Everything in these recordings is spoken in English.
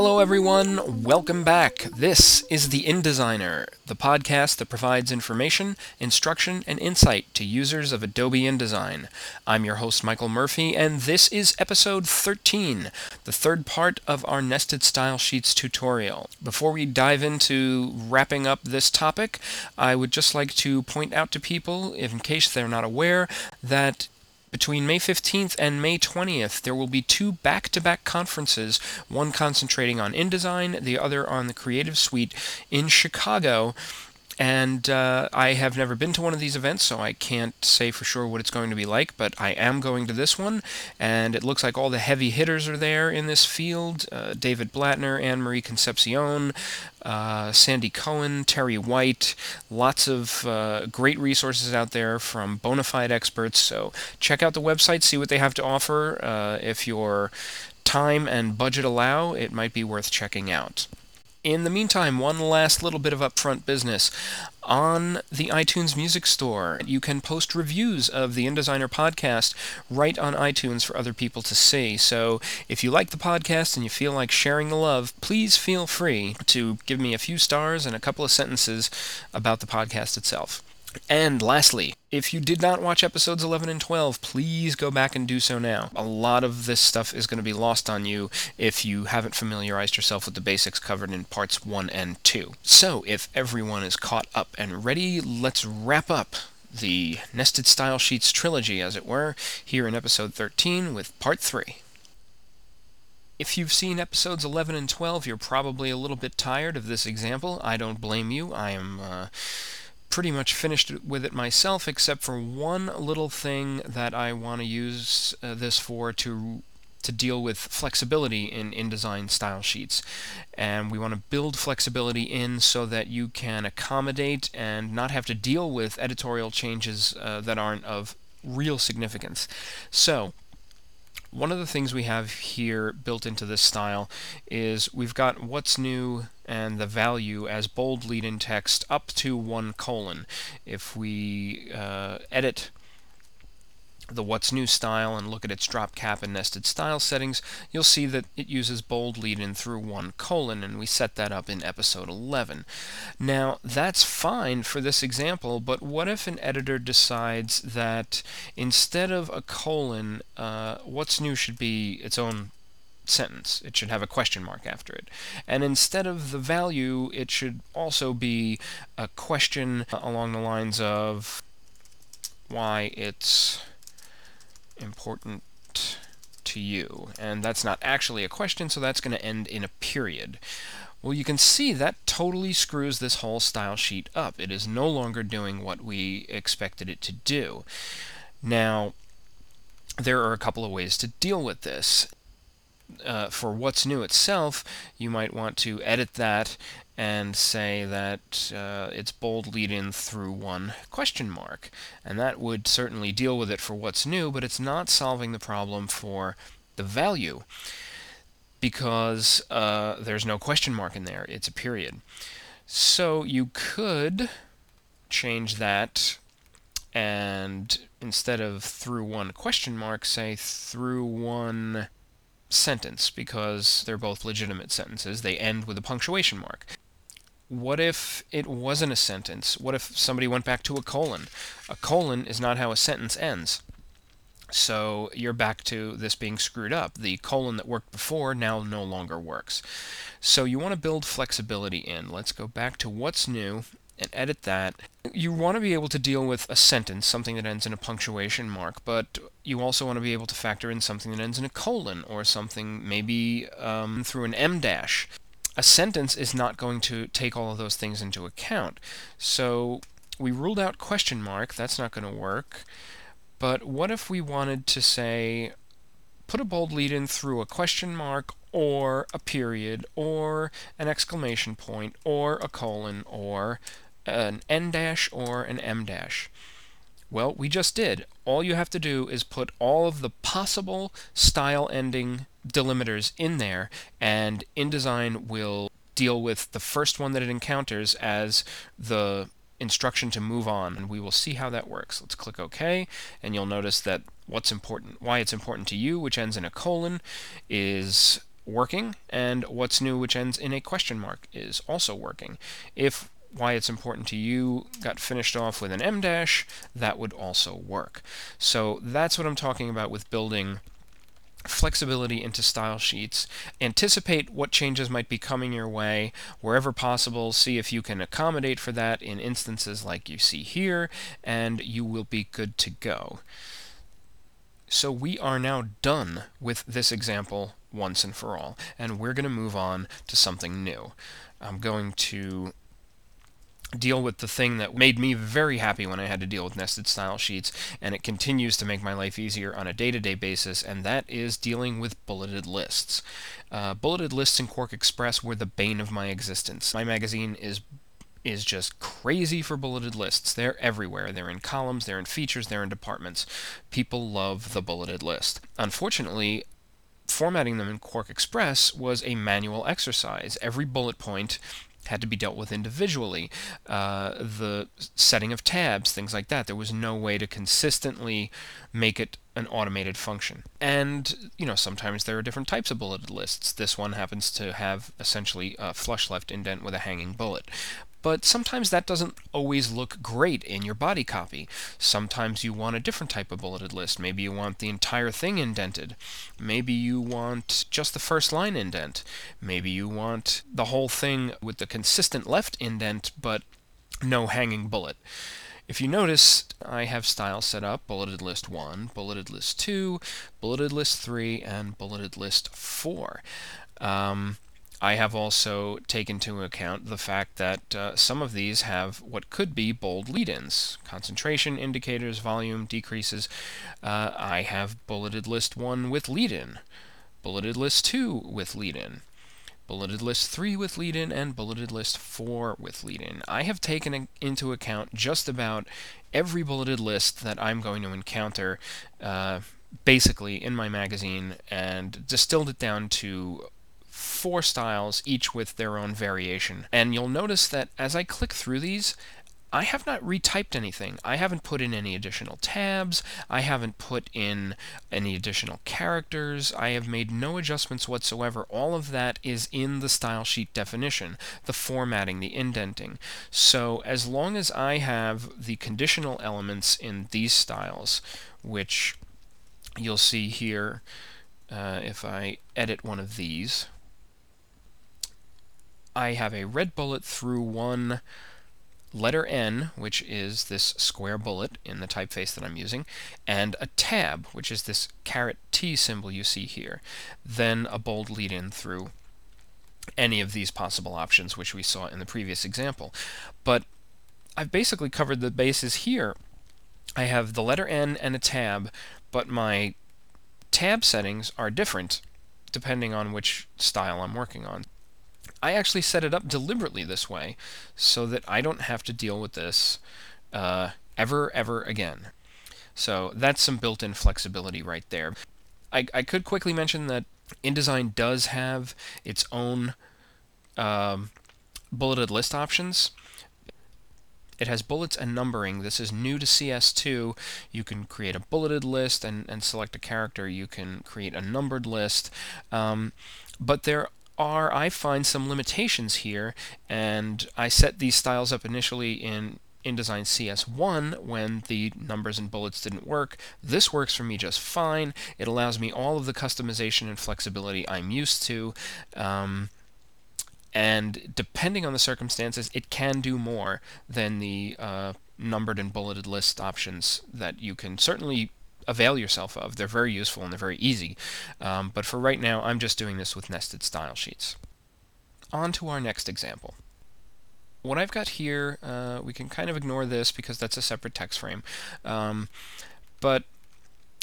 Hello, everyone. Welcome back. This is The InDesigner, the podcast that provides information, instruction, and insight to users of Adobe InDesign. I'm your host, Michael Murphy, and this is episode 13, the third part of our nested style sheets tutorial. Before we dive into wrapping up this topic, I would just like to point out to people, in case they're not aware, that between May 15th and May 20th, there will be two back to back conferences, one concentrating on InDesign, the other on the Creative Suite in Chicago. And uh, I have never been to one of these events, so I can't say for sure what it's going to be like, but I am going to this one, and it looks like all the heavy hitters are there in this field uh, David Blatner, Anne Marie Concepcion, uh, Sandy Cohen, Terry White, lots of uh, great resources out there from bona fide experts. So check out the website, see what they have to offer. Uh, if your time and budget allow, it might be worth checking out. In the meantime, one last little bit of upfront business. On the iTunes Music Store, you can post reviews of the InDesigner podcast right on iTunes for other people to see. So if you like the podcast and you feel like sharing the love, please feel free to give me a few stars and a couple of sentences about the podcast itself. And lastly, if you did not watch episodes 11 and 12, please go back and do so now. A lot of this stuff is going to be lost on you if you haven't familiarized yourself with the basics covered in parts 1 and 2. So, if everyone is caught up and ready, let's wrap up the Nested Style Sheets trilogy, as it were, here in episode 13 with part 3. If you've seen episodes 11 and 12, you're probably a little bit tired of this example. I don't blame you. I am. Uh, pretty much finished with it myself, except for one little thing that I want to use uh, this for to to deal with flexibility in InDesign style sheets. And we want to build flexibility in so that you can accommodate and not have to deal with editorial changes uh, that aren't of real significance. So, one of the things we have here built into this style is we've got what's new and the value as bold lead-in text up to one colon. If we uh, edit the What's New style and look at its drop cap and nested style settings, you'll see that it uses bold lead in through one colon, and we set that up in episode 11. Now, that's fine for this example, but what if an editor decides that instead of a colon, uh, What's New should be its own sentence. It should have a question mark after it. And instead of the value, it should also be a question along the lines of why it's important to you. And that's not actually a question, so that's going to end in a period. Well, you can see that totally screws this whole style sheet up. It is no longer doing what we expected it to do. Now, there are a couple of ways to deal with this. Uh, for what's new itself, you might want to edit that and say that uh, it's bold lead in through one question mark. And that would certainly deal with it for what's new, but it's not solving the problem for the value because uh, there's no question mark in there, it's a period. So you could change that and instead of through one question mark, say through one sentence because they're both legitimate sentences. They end with a punctuation mark. What if it wasn't a sentence? What if somebody went back to a colon? A colon is not how a sentence ends. So you're back to this being screwed up. The colon that worked before now no longer works. So you want to build flexibility in. Let's go back to what's new and edit that. You want to be able to deal with a sentence, something that ends in a punctuation mark, but you also want to be able to factor in something that ends in a colon or something maybe um, through an em dash a sentence is not going to take all of those things into account. So we ruled out question mark, that's not going to work. But what if we wanted to say, put a bold lead in through a question mark or a period or an exclamation point or a colon or an en dash or an em dash? Well, we just did. All you have to do is put all of the possible style ending delimiters in there, and InDesign will deal with the first one that it encounters as the instruction to move on, and we will see how that works. Let's click OK, and you'll notice that what's important, why it's important to you, which ends in a colon, is working, and what's new, which ends in a question mark, is also working. If why it's important to you got finished off with an em dash, that would also work. So that's what I'm talking about with building flexibility into style sheets. Anticipate what changes might be coming your way wherever possible. See if you can accommodate for that in instances like you see here, and you will be good to go. So we are now done with this example once and for all, and we're going to move on to something new. I'm going to deal with the thing that made me very happy when I had to deal with nested style sheets, and it continues to make my life easier on a day-to-day basis, and that is dealing with bulleted lists. Uh, bulleted lists in QuarkXPress were the bane of my existence. My magazine is is just crazy for bulleted lists. They're everywhere. They're in columns, they're in features, they're in departments. People love the bulleted list. Unfortunately, formatting them in QuarkXPress was a manual exercise. Every bullet point had to be dealt with individually. Uh, the setting of tabs, things like that. There was no way to consistently make it an automated function. And, you know, sometimes there are different types of bulleted lists. This one happens to have essentially a flush left indent with a hanging bullet but sometimes that doesn't always look great in your body copy. Sometimes you want a different type of bulleted list. Maybe you want the entire thing indented. Maybe you want just the first line indent. Maybe you want the whole thing with the consistent left indent but no hanging bullet. If you notice, I have styles set up, bulleted list 1, bulleted list 2, bulleted list 3, and bulleted list 4. Um, I have also taken into account the fact that uh, some of these have what could be bold lead-ins, concentration indicators, volume decreases. Uh, I have bulleted list 1 with lead-in, bulleted list 2 with lead-in, bulleted list 3 with lead-in, and bulleted list 4 with lead-in. I have taken into account just about every bulleted list that I'm going to encounter uh, basically in my magazine and distilled it down to four styles, each with their own variation. And you'll notice that as I click through these, I have not retyped anything. I haven't put in any additional tabs. I haven't put in any additional characters. I have made no adjustments whatsoever. All of that is in the style sheet definition, the formatting, the indenting. So as long as I have the conditional elements in these styles, which you'll see here uh, if I edit one of these, I have a red bullet through one letter N, which is this square bullet in the typeface that I'm using, and a tab, which is this caret T symbol you see here, then a bold lead-in through any of these possible options which we saw in the previous example. But I've basically covered the bases here. I have the letter N and a tab, but my tab settings are different depending on which style I'm working on. I actually set it up deliberately this way so that I don't have to deal with this uh, ever, ever again. So that's some built-in flexibility right there. I, I could quickly mention that InDesign does have its own um, bulleted list options. It has bullets and numbering. This is new to CS2. You can create a bulleted list and, and select a character. You can create a numbered list. Um, but there are, I find some limitations here, and I set these styles up initially in InDesign CS1 when the numbers and bullets didn't work. This works for me just fine. It allows me all of the customization and flexibility I'm used to. Um, and depending on the circumstances, it can do more than the uh, numbered and bulleted list options that you can certainly avail yourself of. They're very useful and they're very easy. Um, but for right now, I'm just doing this with nested style sheets. On to our next example. What I've got here, uh, we can kind of ignore this because that's a separate text frame. Um, but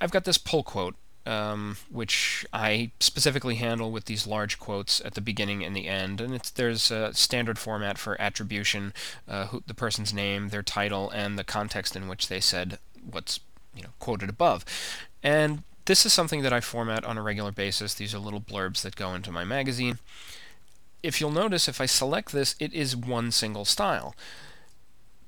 I've got this pull quote um, which I specifically handle with these large quotes at the beginning and the end. And there's a standard format for attribution, uh, who, the person's name, their title, and the context in which they said what's you know, quoted above. And this is something that I format on a regular basis. These are little blurbs that go into my magazine. If you'll notice, if I select this, it is one single style.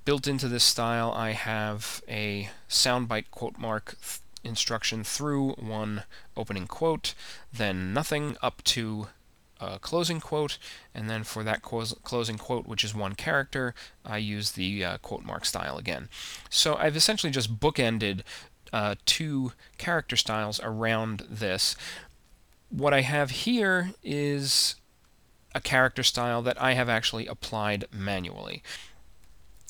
Built into this style, I have a soundbite quote mark th- instruction through one opening quote, then nothing up to a closing quote, and then for that closing quote, which is one character, I use the uh, quote mark style again. So I've essentially just bookended uh, two character styles around this. What I have here is a character style that I have actually applied manually.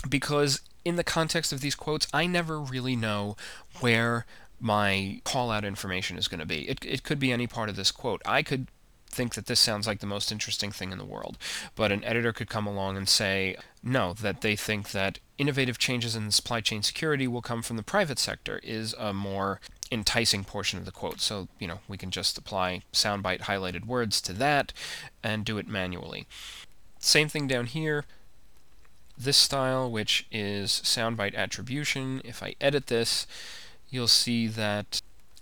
Because in the context of these quotes, I never really know where my call out information is going to be. It, it could be any part of this quote. I could think that this sounds like the most interesting thing in the world. But an editor could come along and say, no, that they think that innovative changes in supply chain security will come from the private sector is a more enticing portion of the quote. So, you know, we can just apply soundbite highlighted words to that and do it manually. Same thing down here. This style, which is soundbite attribution, if I edit this, you'll see that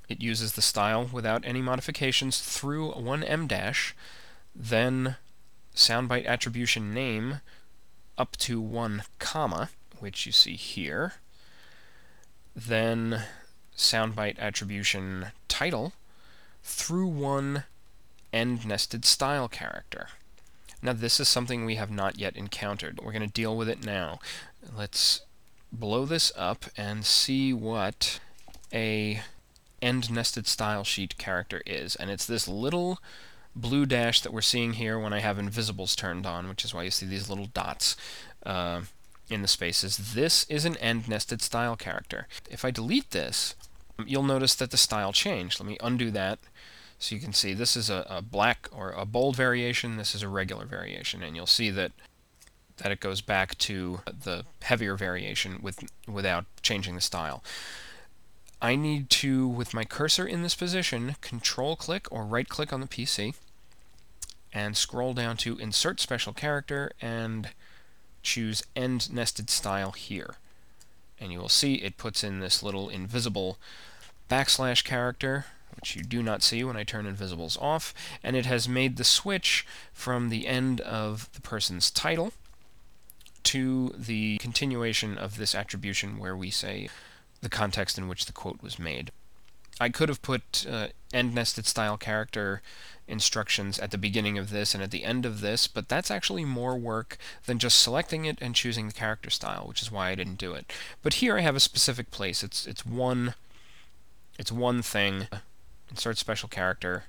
it uses the style without any modifications through 1m dash, then soundbite attribution name up to one comma, which you see here, then soundbite attribution title through one end nested style character. Now this is something we have not yet encountered. We're going to deal with it now. Let's blow this up and see what a end nested style sheet character is. And it's this little blue dash that we're seeing here when I have invisibles turned on, which is why you see these little dots uh, in the spaces. This is an end nested style character. If I delete this, you'll notice that the style changed. Let me undo that. So you can see this is a, a black or a bold variation, this is a regular variation, and you'll see that that it goes back to the heavier variation with without changing the style. I need to, with my cursor in this position, control click or right click on the PC and scroll down to Insert Special Character and choose End Nested Style here. And you will see it puts in this little invisible backslash character, which you do not see when I turn invisibles off, and it has made the switch from the end of the person's title to the continuation of this attribution where we say the context in which the quote was made. I could have put uh, end nested style character instructions at the beginning of this and at the end of this, but that's actually more work than just selecting it and choosing the character style, which is why I didn't do it. But here I have a specific place. It's it's one it's one thing. Insert special character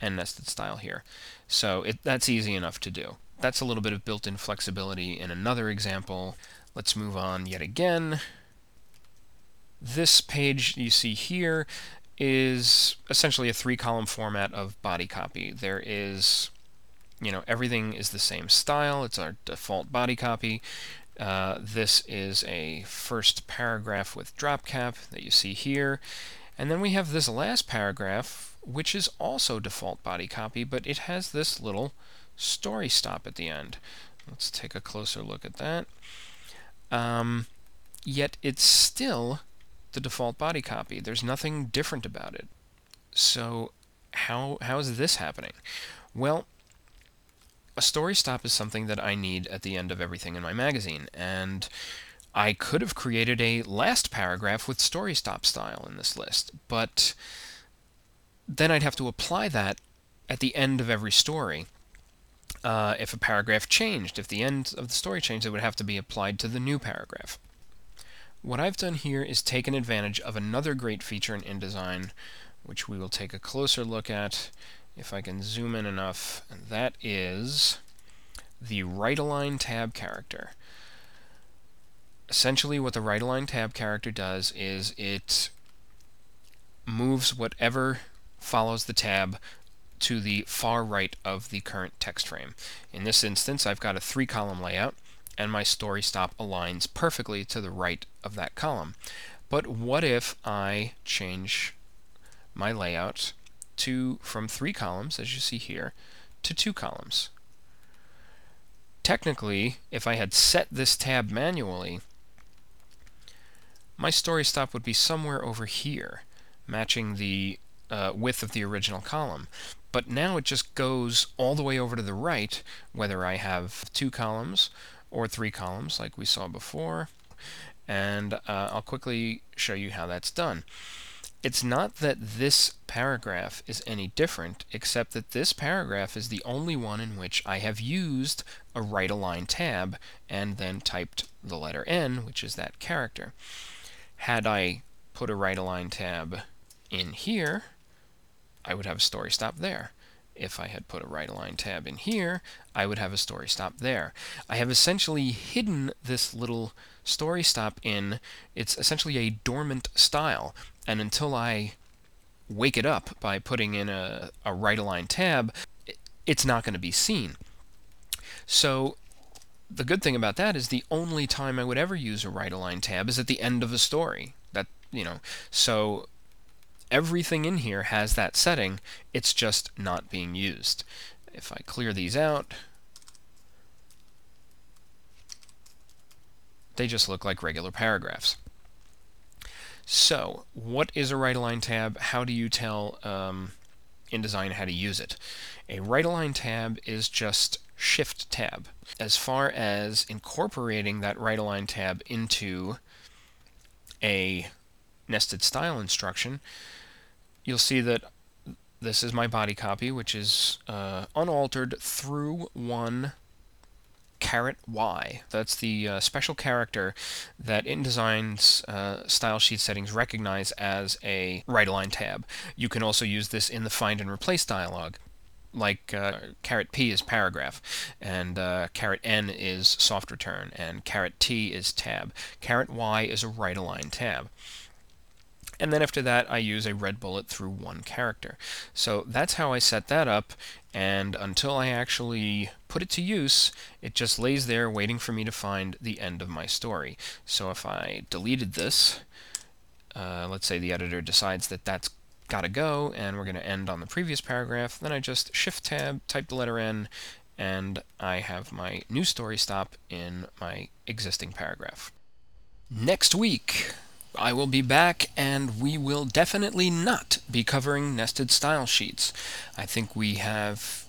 and nested style here. So it that's easy enough to do. That's a little bit of built-in flexibility in another example. Let's move on yet again. This page you see here is essentially a three column format of body copy. There is, you know, everything is the same style. It's our default body copy. Uh, this is a first paragraph with drop cap that you see here. And then we have this last paragraph, which is also default body copy, but it has this little story stop at the end. Let's take a closer look at that. Um, yet it's still the default body copy. There's nothing different about it. So how how is this happening? Well, a story stop is something that I need at the end of everything in my magazine, and I could have created a last paragraph with story stop style in this list, but then I'd have to apply that at the end of every story. Uh, if a paragraph changed, if the end of the story changed, it would have to be applied to the new paragraph. What I've done here is taken advantage of another great feature in InDesign, which we will take a closer look at if I can zoom in enough, and that is the right align tab character. Essentially what the right align tab character does is it moves whatever follows the tab to the far right of the current text frame. In this instance, I've got a three column layout and my story stop aligns perfectly to the right of that column. But what if I change my layout to from three columns, as you see here, to two columns? Technically, if I had set this tab manually, my story stop would be somewhere over here, matching the uh, width of the original column. But now it just goes all the way over to the right, whether I have two columns or three columns like we saw before. And uh, I'll quickly show you how that's done. It's not that this paragraph is any different, except that this paragraph is the only one in which I have used a right align tab and then typed the letter N, which is that character. Had I put a right align tab in here, I would have a story stop there. If I had put a right align tab in here, I would have a story stop there. I have essentially hidden this little story stop in, it's essentially a dormant style, and until I wake it up by putting in a, a right align tab, it's not going to be seen. So the good thing about that is the only time I would ever use a right align tab is at the end of a story. That you know, so everything in here has that setting, it's just not being used. If I clear these out, they just look like regular paragraphs. So, what is a right align tab? How do you tell um, InDesign how to use it? A right align tab is just Shift tab. As far as incorporating that right align tab into a nested style instruction, you'll see that this is my body copy, which is uh, unaltered through one caret Y. That's the uh, special character that InDesign's uh, style sheet settings recognize as a right align tab. You can also use this in the find and replace dialog. Like uh, caret P is paragraph, and uh, caret N is soft return, and caret T is tab. Caret Y is a right align tab and then after that I use a red bullet through one character. So that's how I set that up, and until I actually put it to use, it just lays there waiting for me to find the end of my story. So if I deleted this, uh, let's say the editor decides that that's got to go, and we're going to end on the previous paragraph, then I just Shift-Tab, type the letter N, and I have my new story stop in my existing paragraph. Next week, I will be back and we will definitely not be covering nested style sheets. I think we have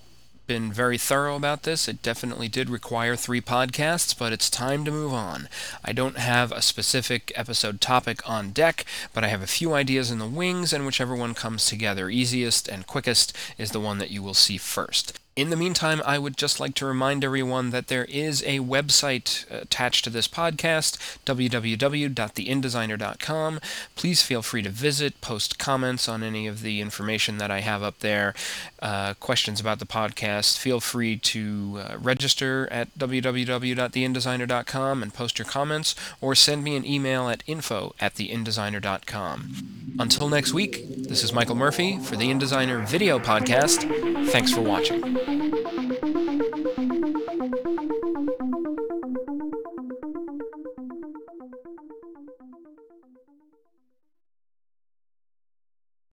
been very thorough about this. It definitely did require three podcasts, but it's time to move on. I don't have a specific episode topic on deck, but I have a few ideas in the wings, and whichever one comes together easiest and quickest is the one that you will see first. In the meantime, I would just like to remind everyone that there is a website attached to this podcast, www.theindesigner.com. Please feel free to visit, post comments on any of the information that I have up there, uh, questions about the podcast. Feel free to uh, register at www.theindesigner.com and post your comments, or send me an email at info at theindesigner.com. Until next week, this is Michael Murphy for the InDesigner Video Podcast. Thanks for watching. Thank you.